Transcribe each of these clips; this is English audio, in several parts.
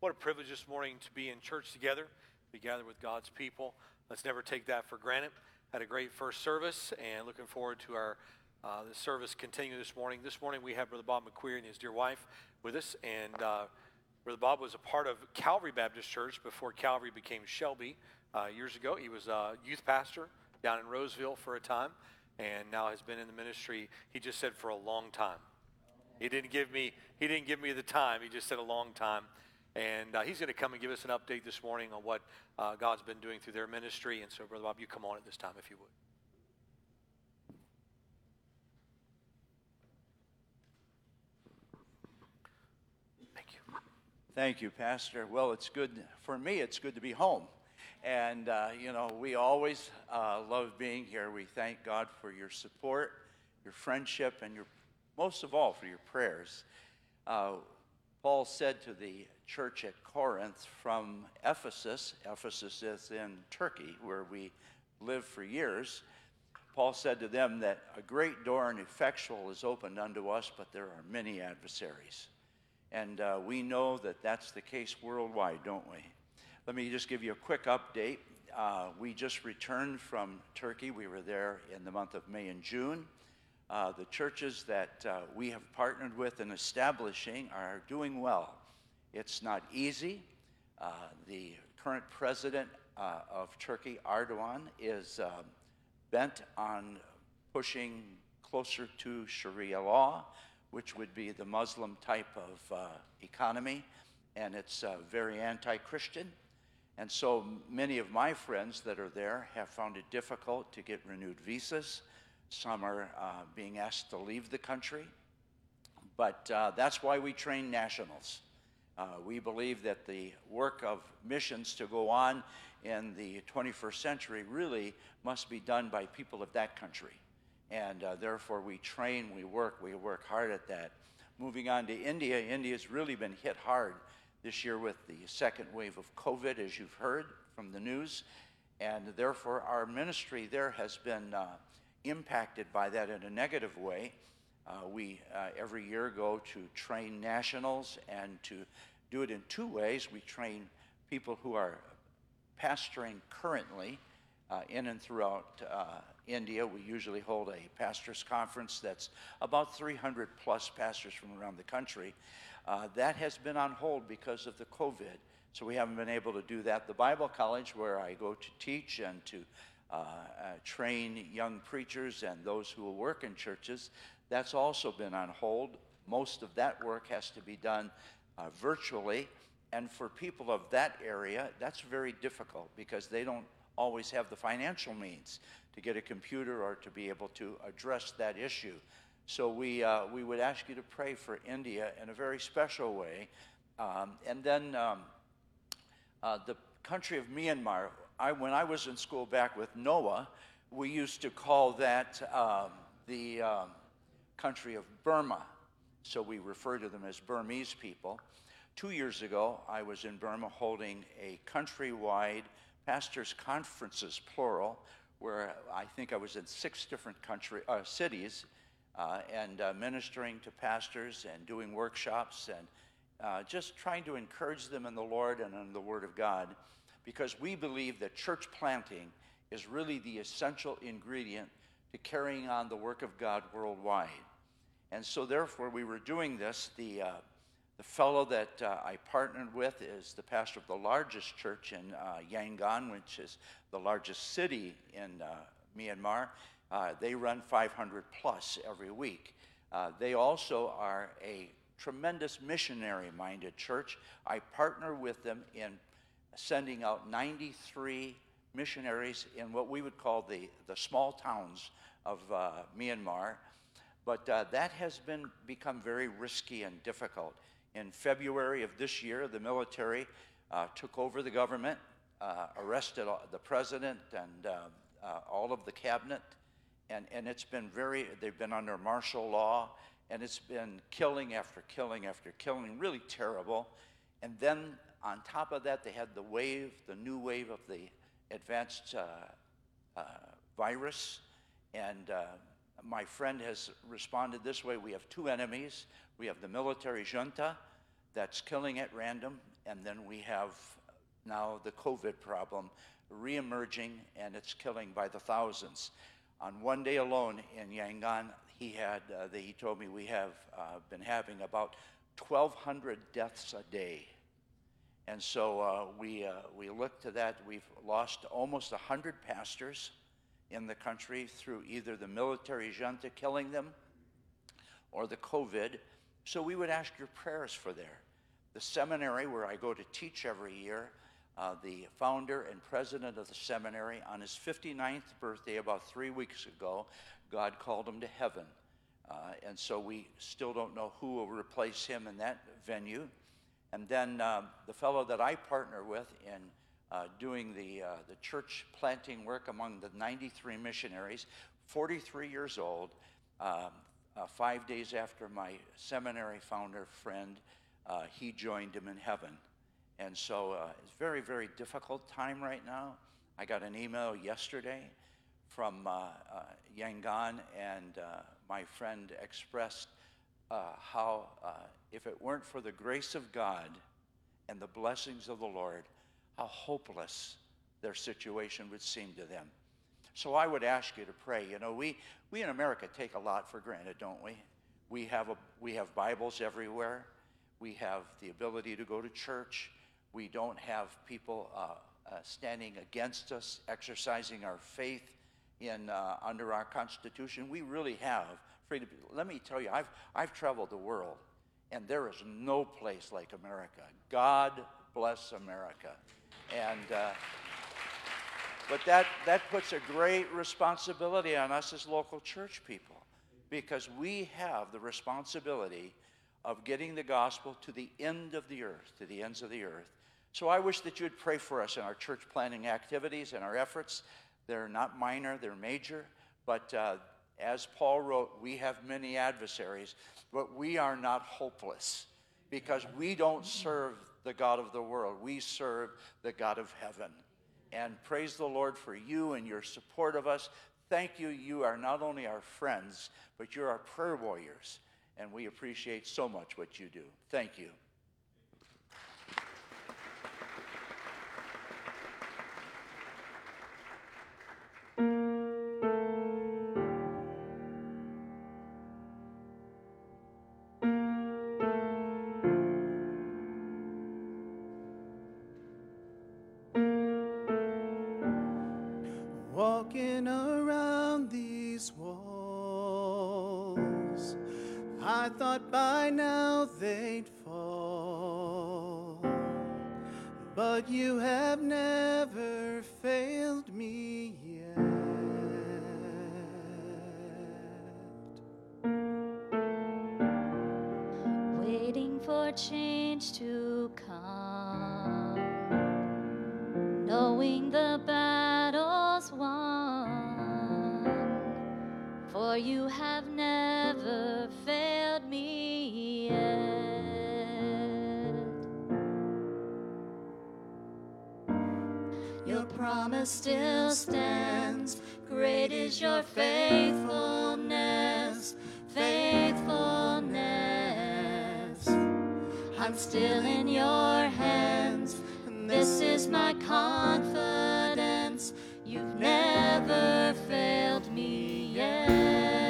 What a privilege this morning to be in church together, be gathered with God's people. Let's never take that for granted. Had a great first service, and looking forward to our uh, the service continue this morning. This morning we have Brother Bob McQueer and his dear wife with us, and uh, Brother Bob was a part of Calvary Baptist Church before Calvary became Shelby uh, years ago. He was a youth pastor down in Roseville for a time, and now has been in the ministry. He just said for a long time. He didn't give me he didn't give me the time. He just said a long time. And uh, he's going to come and give us an update this morning on what uh, God's been doing through their ministry. And so, Brother Bob, you come on at this time if you would. Thank you. Thank you, Pastor. Well, it's good for me. It's good to be home, and uh, you know we always uh, love being here. We thank God for your support, your friendship, and your most of all for your prayers. Paul said to the church at Corinth from Ephesus. Ephesus is in Turkey, where we lived for years. Paul said to them that a great door and effectual is opened unto us, but there are many adversaries. And uh, we know that that's the case worldwide, don't we? Let me just give you a quick update. Uh, we just returned from Turkey. We were there in the month of May and June. Uh, the churches that uh, we have partnered with in establishing are doing well. It's not easy. Uh, the current president uh, of Turkey, Erdogan, is um, bent on pushing closer to Sharia law which would be the Muslim type of uh, economy, and it's uh, very anti Christian. And so many of my friends that are there have found it difficult to get renewed visas. Some are uh, being asked to leave the country. But uh, that's why we train nationals. Uh, we believe that the work of missions to go on in the 21st century really must be done by people of that country and uh, therefore we train, we work, we work hard at that. Moving on to India, India's really been hit hard this year with the second wave of COVID, as you've heard from the news, and therefore our ministry there has been uh, impacted by that in a negative way. Uh, we uh, every year go to train nationals and to do it in two ways. We train people who are pastoring currently uh, in and throughout uh, India. We usually hold a pastors' conference that's about 300 plus pastors from around the country. Uh, that has been on hold because of the COVID, so we haven't been able to do that. The Bible College, where I go to teach and to train young preachers and those who will work in churches, that's also been on hold. Most of that work has to be done uh, virtually. And for people of that area, that's very difficult because they don't always have the financial means to get a computer or to be able to address that issue. So we, uh, we would ask you to pray for India in a very special way. Um, and then um, uh, the country of Myanmar, I, when I was in school back with Noah, we used to call that um, the um, country of Burma. So we refer to them as Burmese people. Two years ago, I was in Burma holding a countrywide pastors' conferences, plural, where I think I was in six different country, uh, cities uh, and uh, ministering to pastors and doing workshops and uh, just trying to encourage them in the Lord and in the Word of God because we believe that church planting is really the essential ingredient to carrying on the work of God worldwide. And so, therefore, we were doing this. The uh, the fellow that uh, I partnered with is the pastor of the largest church in uh, Yangon, which is the largest city in uh, Myanmar. Uh, they run 500 plus every week. Uh, they also are a tremendous missionary minded church. I partner with them in sending out 93 missionaries in what we would call the, the small towns of uh, Myanmar. But that has been become very risky and difficult. In February of this year, the military uh, took over the government, uh, arrested the president and uh, uh, all of the cabinet, and, and it's been very, they've been under martial law, and it's been killing after killing after killing, really terrible. And then on top of that, they had the wave, the new wave of the advanced uh, uh, virus, and my friend has responded this way we have two enemies we have the military junta that's killing at random, and then we have now the COVID problem reemerging, and it's killing by the thousands. On one day alone in Yangon, he had, uh, the, he told me we have uh, been having about 1,200 deaths a day. And so uh, we, uh, we look to that. We've lost almost 100 pastors in the country through either the military junta killing them or the COVID. So we would ask your prayers for there. The seminary where I go to teach every year, uh, the founder and president of the seminary, on his 59th birthday about three weeks ago, God called him to heaven. Uh, and so we still don't know who will replace him in that venue. And then um, the fellow that I partner with in uh, doing the, uh, the church planting work among the 93 missionaries, 43 years old, um, uh, five days after my seminary founder friend, uh, he joined him in heaven. And so uh, it's a very, very difficult time right now. I got an email yesterday from uh, uh, Yangon, and uh, my friend expressed uh, how, uh, if it weren't for the grace of God and the blessings of the Lord, how hopeless their situation would seem to them. So I would ask you to pray. You know, we, we in America take a lot for granted, don't we? We have, a, we have Bibles everywhere. We have the ability to go to church. We don't have people uh, uh, standing against us, exercising our faith in, uh, under our Constitution. We really have freedom. Let me tell you, I've, I've traveled the world, and there is no place like America. God bless America. And, uh, but that, that puts a great responsibility on us as local church people because we have the responsibility of getting the gospel to the end of the earth, to the ends of the earth. So I wish that you'd pray for us in our church planning activities and our efforts. They're not minor, they're major. But uh, as Paul wrote, we have many adversaries, but we are not hopeless because we don't serve the God of the world. We serve the God of heaven. And praise the Lord for you and your support of us. Thank you. You are not only our friends, but you're our prayer warriors. And we appreciate so much what you do. Thank you. Walking around these walls, I thought by now they'd fall. But you have never you have never failed me yet. Your promise still stands. Great is your faithfulness, faithfulness. I'm still in your hands. and This is my confidence. You've never failed me yet.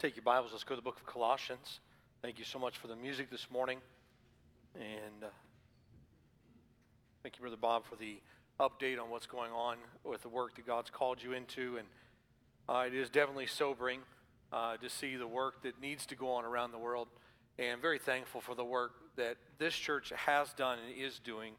Take your Bibles. Let's go to the book of Colossians. Thank you so much for the music this morning. And uh, thank you, Brother Bob, for the update on what's going on with the work that God's called you into. And uh, it is definitely sobering uh, to see the work that needs to go on around the world. And very thankful for the work that this church has done and is doing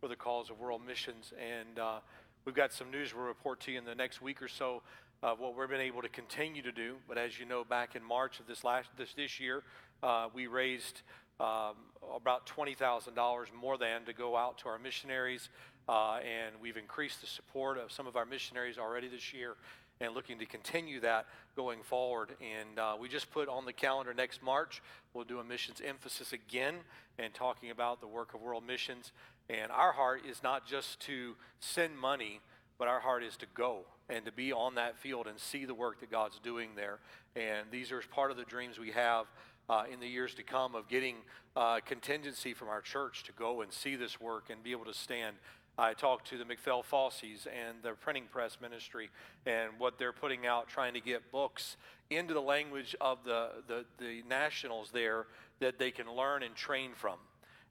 for the cause of world missions. And uh, we've got some news we'll report to you in the next week or so of what we've been able to continue to do. But as you know, back in March of this last this this year, uh, we raised um, about twenty thousand dollars more than to go out to our missionaries, uh, and we've increased the support of some of our missionaries already this year, and looking to continue that going forward. And uh, we just put on the calendar next March. We'll do a missions emphasis again and talking about the work of world missions. And our heart is not just to send money, but our heart is to go and to be on that field and see the work that God's doing there. And these are part of the dreams we have uh, in the years to come of getting uh, contingency from our church to go and see this work and be able to stand. I talked to the McPhail Fossies and the printing press ministry and what they're putting out, trying to get books into the language of the, the, the nationals there that they can learn and train from.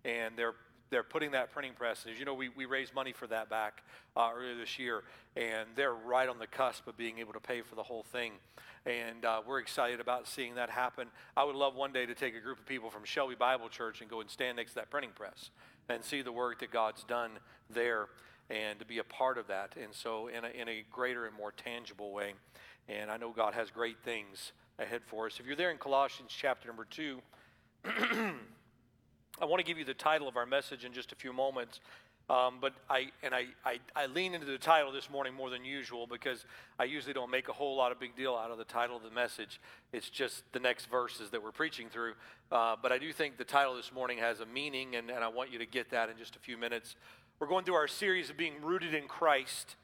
And they're they're putting that printing press. As you know, we, we raised money for that back uh, earlier this year, and they're right on the cusp of being able to pay for the whole thing. And uh, we're excited about seeing that happen. I would love one day to take a group of people from Shelby Bible Church and go and stand next to that printing press and see the work that God's done there and to be a part of that. And so, in a, in a greater and more tangible way. And I know God has great things ahead for us. If you're there in Colossians chapter number 2, I want to give you the title of our message in just a few moments. Um, but I and I, I, I lean into the title this morning more than usual because I usually don't make a whole lot of big deal out of the title of the message. It's just the next verses that we're preaching through. Uh, but I do think the title this morning has a meaning, and, and I want you to get that in just a few minutes. We're going through our series of being rooted in Christ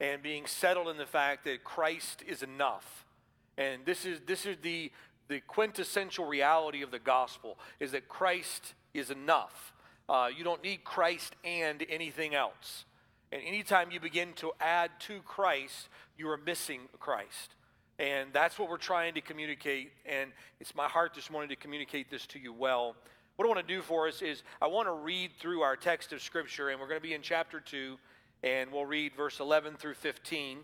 and being settled in the fact that Christ is enough. And this is this is the the quintessential reality of the gospel is that Christ is enough. Uh, you don't need Christ and anything else. And anytime you begin to add to Christ, you are missing Christ. And that's what we're trying to communicate. And it's my heart this morning to communicate this to you well. What I want to do for us is I want to read through our text of Scripture, and we're going to be in chapter 2, and we'll read verse 11 through 15.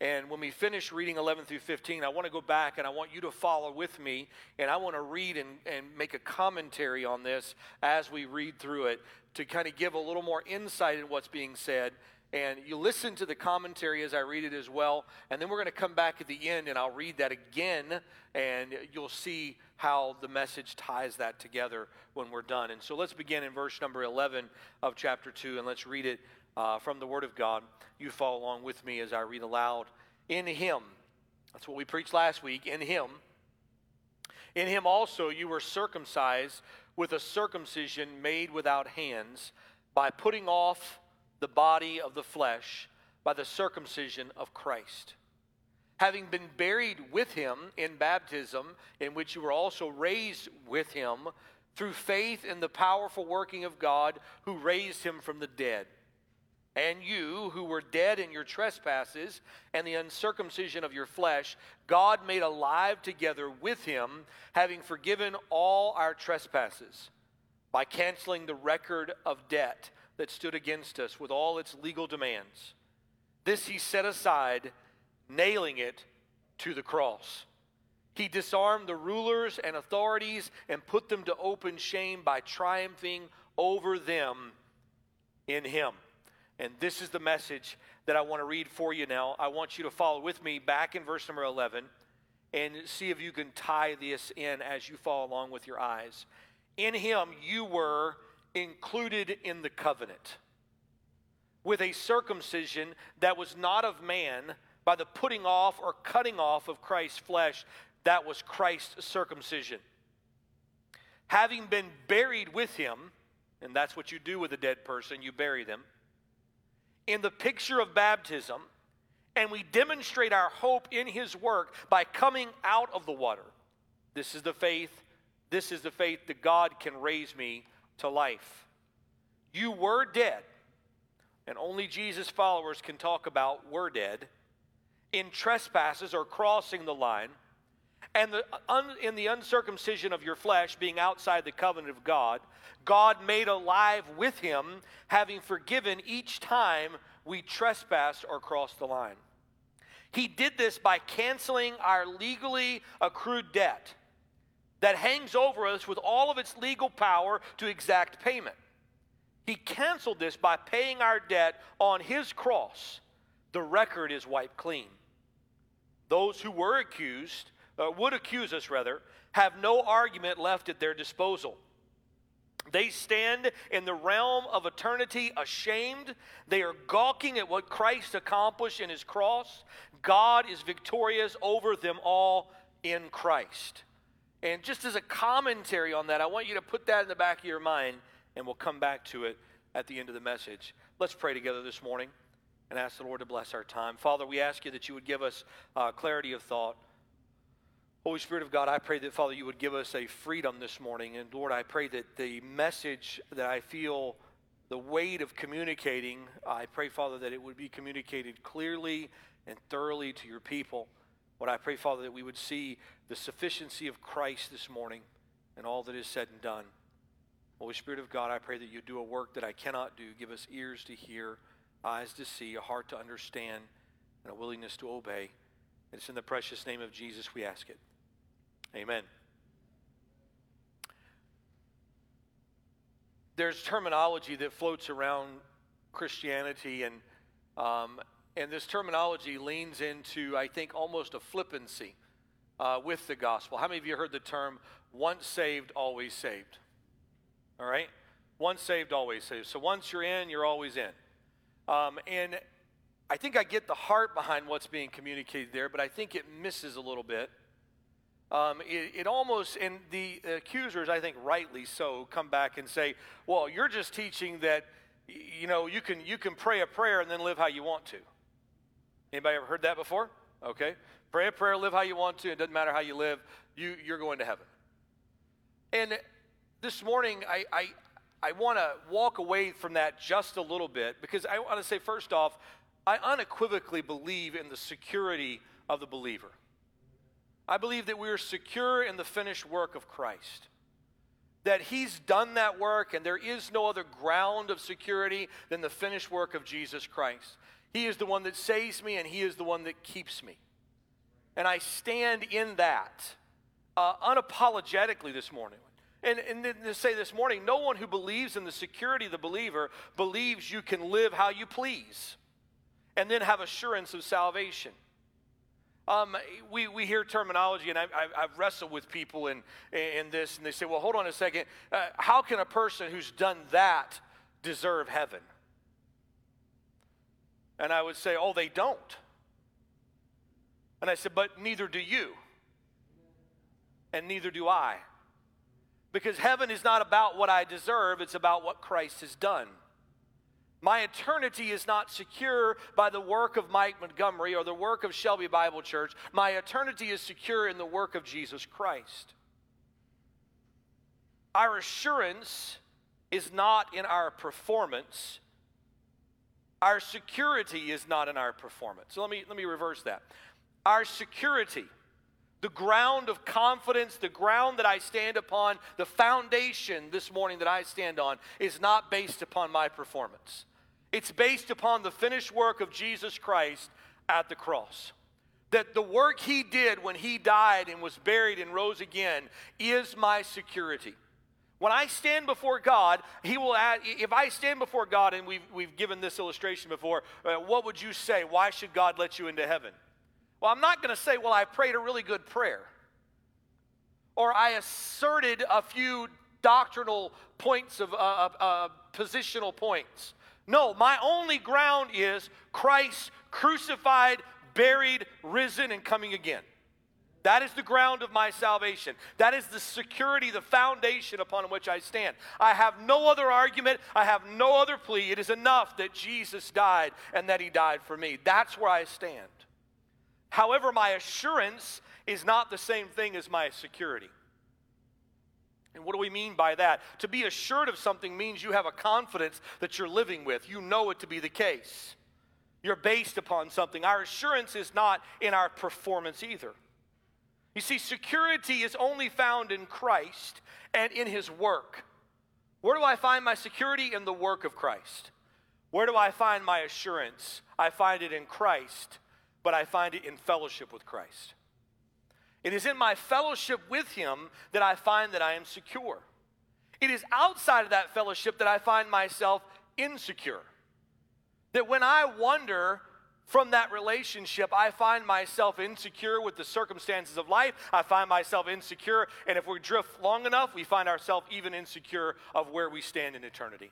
And when we finish reading 11 through 15, I want to go back and I want you to follow with me. And I want to read and, and make a commentary on this as we read through it to kind of give a little more insight in what's being said. And you listen to the commentary as I read it as well. And then we're going to come back at the end and I'll read that again. And you'll see how the message ties that together when we're done. And so let's begin in verse number 11 of chapter 2 and let's read it uh, from the Word of God. You follow along with me as I read aloud. In Him, that's what we preached last week, in Him, in Him also you were circumcised with a circumcision made without hands by putting off the body of the flesh by the circumcision of Christ. Having been buried with him in baptism, in which you were also raised with him through faith in the powerful working of God who raised him from the dead and you who were dead in your trespasses and the uncircumcision of your flesh, God made alive together with him, having forgiven all our trespasses by canceling the record of debt that stood against us with all its legal demands. This he set aside, nailing it to the cross. He disarmed the rulers and authorities and put them to open shame by triumphing over them in him. And this is the message that I want to read for you now. I want you to follow with me back in verse number 11 and see if you can tie this in as you follow along with your eyes. In him, you were included in the covenant with a circumcision that was not of man by the putting off or cutting off of Christ's flesh. That was Christ's circumcision. Having been buried with him, and that's what you do with a dead person, you bury them, in the picture of baptism, and we demonstrate our hope in his work by coming out of the water. This is the faith, this is the faith that God can raise me to life. You were dead, and only Jesus' followers can talk about were dead, in trespasses or crossing the line, and the, un, in the uncircumcision of your flesh being outside the covenant of God, God made alive with him, having forgiven each time we trespass or cross the line. He did this by canceling our legally accrued debt that hangs over us with all of its legal power to exact payment. He canceled this by paying our debt on his cross. The record is wiped clean. Those who were accused, uh, would accuse us rather, have no argument left at their disposal. They stand in the realm of eternity ashamed. They are gawking at what Christ accomplished in his cross. God is victorious over them all in Christ. And just as a commentary on that, I want you to put that in the back of your mind, and we'll come back to it at the end of the message. Let's pray together this morning and ask the Lord to bless our time. Father, we ask you that you would give us uh, clarity of thought. Holy Spirit of God, I pray that, Father, you would give us a freedom this morning. And Lord, I pray that the message that I feel the weight of communicating, I pray, Father, that it would be communicated clearly and thoroughly to your people. Lord, I pray, Father, that we would see the sufficiency of Christ this morning and all that is said and done. Holy Spirit of God, I pray that you do a work that I cannot do. Give us ears to hear, eyes to see, a heart to understand, and a willingness to obey. It's in the precious name of Jesus we ask it. Amen. There's terminology that floats around Christianity, and, um, and this terminology leans into, I think, almost a flippancy uh, with the gospel. How many of you heard the term once saved, always saved? All right? Once saved, always saved. So once you're in, you're always in. Um, and I think I get the heart behind what's being communicated there, but I think it misses a little bit um, it, it, almost, and the accusers, I think rightly so, come back and say, well, you're just teaching that, you know, you can, you can pray a prayer and then live how you want to. Anybody ever heard that before? Okay. Pray a prayer, live how you want to. It doesn't matter how you live, you, you're going to heaven. And this morning, I, I, I want to walk away from that just a little bit because I want to say, first off, I unequivocally believe in the security of the believer. I believe that we are secure in the finished work of Christ. That He's done that work, and there is no other ground of security than the finished work of Jesus Christ. He is the one that saves me, and He is the one that keeps me. And I stand in that uh, unapologetically this morning. And, and to say this morning, no one who believes in the security of the believer believes you can live how you please and then have assurance of salvation. Um, we, we hear terminology, and I, have wrestled with people in, in this, and they say, well, hold on a second. Uh, how can a person who's done that deserve heaven? And I would say, oh, they don't. And I said, but neither do you. And neither do I. Because heaven is not about what I deserve, it's about what Christ has done. My eternity is not secure by the work of Mike Montgomery or the work of Shelby Bible Church. My eternity is secure in the work of Jesus Christ. Our assurance is not in our performance. Our security is not in our performance. So let me, let me reverse that. Our security, the ground of confidence, the ground that I stand upon, the foundation this morning that I stand on is not based upon my performance. It's based upon the finished work of Jesus Christ at the cross. That the work he did when he died and was buried and rose again is my security. When I stand before God, He will add, if I stand before God, and we've, we've given this illustration before, uh, what would you say? Why should God let you into heaven? Well, I'm not going to say, well, I prayed a really good prayer. Or I asserted a few doctrinal points of uh, uh, uh, positional points. No, my only ground is Christ crucified, buried, risen, and coming again. That is the ground of my salvation. That is the security, the foundation upon which I stand. I have no other argument. I have no other plea. It is enough that Jesus died and that he died for me. That's where I stand. However, my assurance is not the same thing as my security. And what do we mean by that? To be assured of something means you have a confidence that you're living with. You know it to be the case. You're based upon something. Our assurance is not in our performance either. You see, security is only found in Christ and in his work. Where do I find my security? In the work of Christ. Where do I find my assurance? I find it in Christ, but I find it in fellowship with Christ. It is in my fellowship with him that I find that I am secure. It is outside of that fellowship that I find myself insecure. That when I wander from that relationship, I find myself insecure with the circumstances of life. I find myself insecure. And if we drift long enough, we find ourselves even insecure of where we stand in eternity.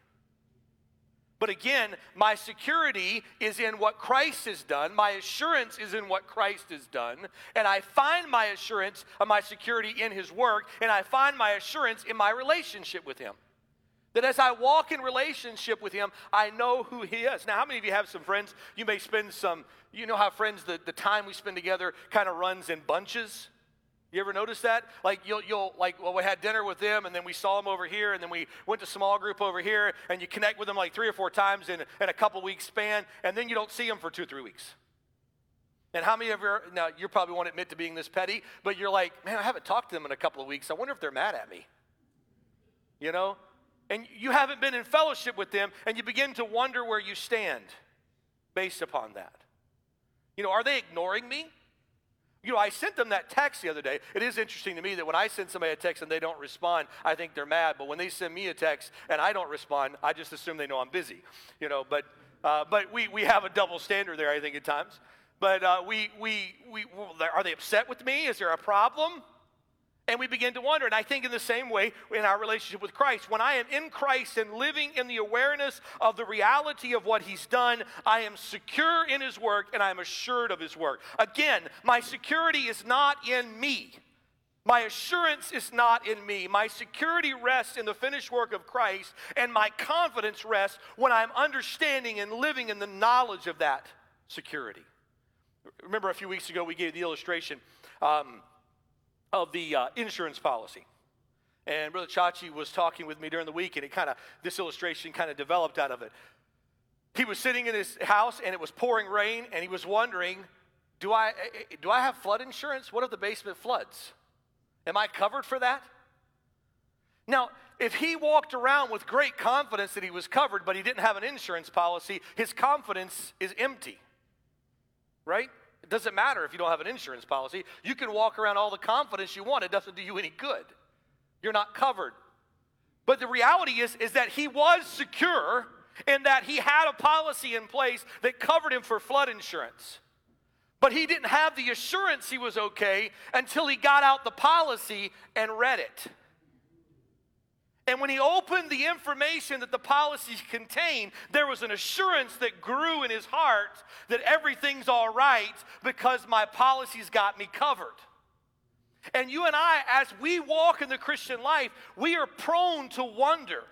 But again, my security is in what Christ has done. My assurance is in what Christ has done. And I find my assurance of my security in his work. And I find my assurance in my relationship with him. That as I walk in relationship with him, I know who he is. Now, how many of you have some friends? You may spend some, you know how friends, the, the time we spend together kind of runs in bunches? You ever notice that? Like you'll, you'll like well, we had dinner with them, and then we saw them over here, and then we went to small group over here, and you connect with them like three or four times in, in a couple weeks span, and then you don't see them for two three weeks. And how many of you? Now you probably won't admit to being this petty, but you're like, man, I haven't talked to them in a couple of weeks. I wonder if they're mad at me. You know, and you haven't been in fellowship with them, and you begin to wonder where you stand based upon that. You know, are they ignoring me? You know, I sent them that text the other day. It is interesting to me that when I send somebody a text and they don't respond, I think they're mad. But when they send me a text and I don't respond, I just assume they know I'm busy. You know, but uh, but we we have a double standard there, I think, at times. But uh, we, we, we, are they upset with me? Is there a problem? And we begin to wonder. And I think in the same way in our relationship with Christ, when I am in Christ and living in the awareness of the reality of what He's done, I am secure in His work and I am assured of His work. Again, my security is not in me. My assurance is not in me. My security rests in the finished work of Christ, and my confidence rests when I'm understanding and living in the knowledge of that security. Remember, a few weeks ago, we gave the illustration. Um, of the uh, insurance policy. And Brother Chachi was talking with me during the week, and it kind of, this illustration kind of developed out of it. He was sitting in his house, and it was pouring rain, and he was wondering, do I, do I have flood insurance? What if the basement floods? Am I covered for that? Now, if he walked around with great confidence that he was covered, but he didn't have an insurance policy, his confidence is empty, right? It doesn't matter if you don't have an insurance policy. You can walk around all the confidence you want. It doesn't do you any good. You're not covered. But the reality is, is that he was secure in that he had a policy in place that covered him for flood insurance. But he didn't have the assurance he was okay until he got out the policy and read it. And when he opened the information that the policies contained, there was an assurance that grew in his heart that everything's all right because my policies got me covered. And you and I, as we walk in the Christian life, we are prone to wonder.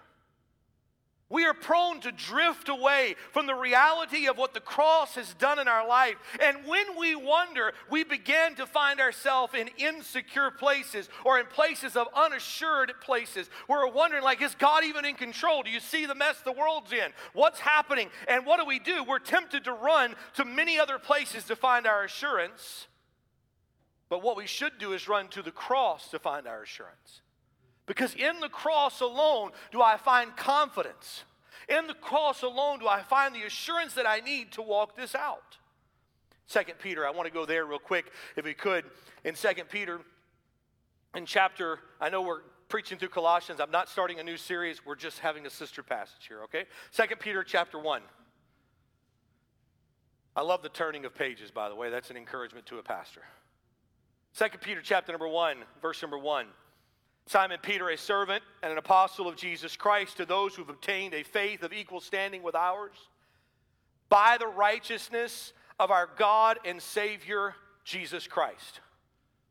We are prone to drift away from the reality of what the cross has done in our life. And when we wonder, we begin to find ourselves in insecure places or in places of unassured places. We're wondering, like, is God even in control? Do you see the mess the world's in? What's happening? And what do we do? We're tempted to run to many other places to find our assurance But what we should do is run to the cross to find our assurance. Because in the cross alone do I find confidence. In the cross alone do I find the assurance that I need to walk this out. Second Peter, I want to go there real quick, if we could. In Second Peter, in chapter, I know we're preaching through Colossians. I'm not starting a new series. We're just having a sister passage here, okay? Second Peter chapter 1. I love the turning of pages, by the way. That's an encouragement to a pastor. Second Peter chapter number 1, verse number 1. Simon Peter, a servant and an apostle of Jesus Christ, to those who've obtained a faith of equal standing with ours, by the righteousness of our God and Savior, Jesus Christ.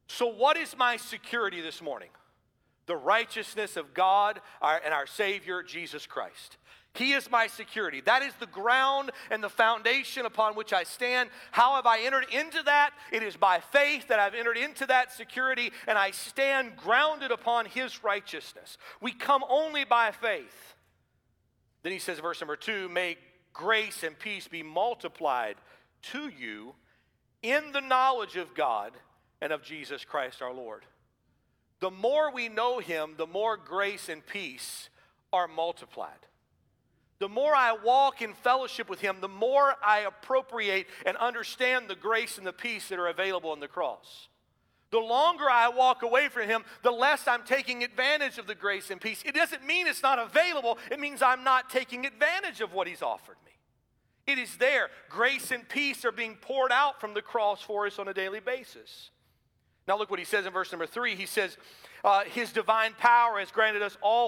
So, what is my security this morning? The righteousness of God and our Savior, Jesus Christ. He is my security. That is the ground and the foundation upon which I stand. How have I entered into that? It is by faith that I've entered into that security, and I stand grounded upon His righteousness. We come only by faith. Then he says, verse number two, may grace and peace be multiplied to you in the knowledge of God and of Jesus Christ our Lord. The more we know him, the more grace and peace are multiplied. The more I walk in fellowship with him, the more I appropriate and understand the grace and the peace that are available in the cross. The longer I walk away from him, the less I'm taking advantage of the grace and peace. It doesn't mean it's not available, it means I'm not taking advantage of what he's offered me. It is there. Grace and peace are being poured out from the cross for us on a daily basis. Now, look what he says in verse number three. He says, uh, His divine power has granted us all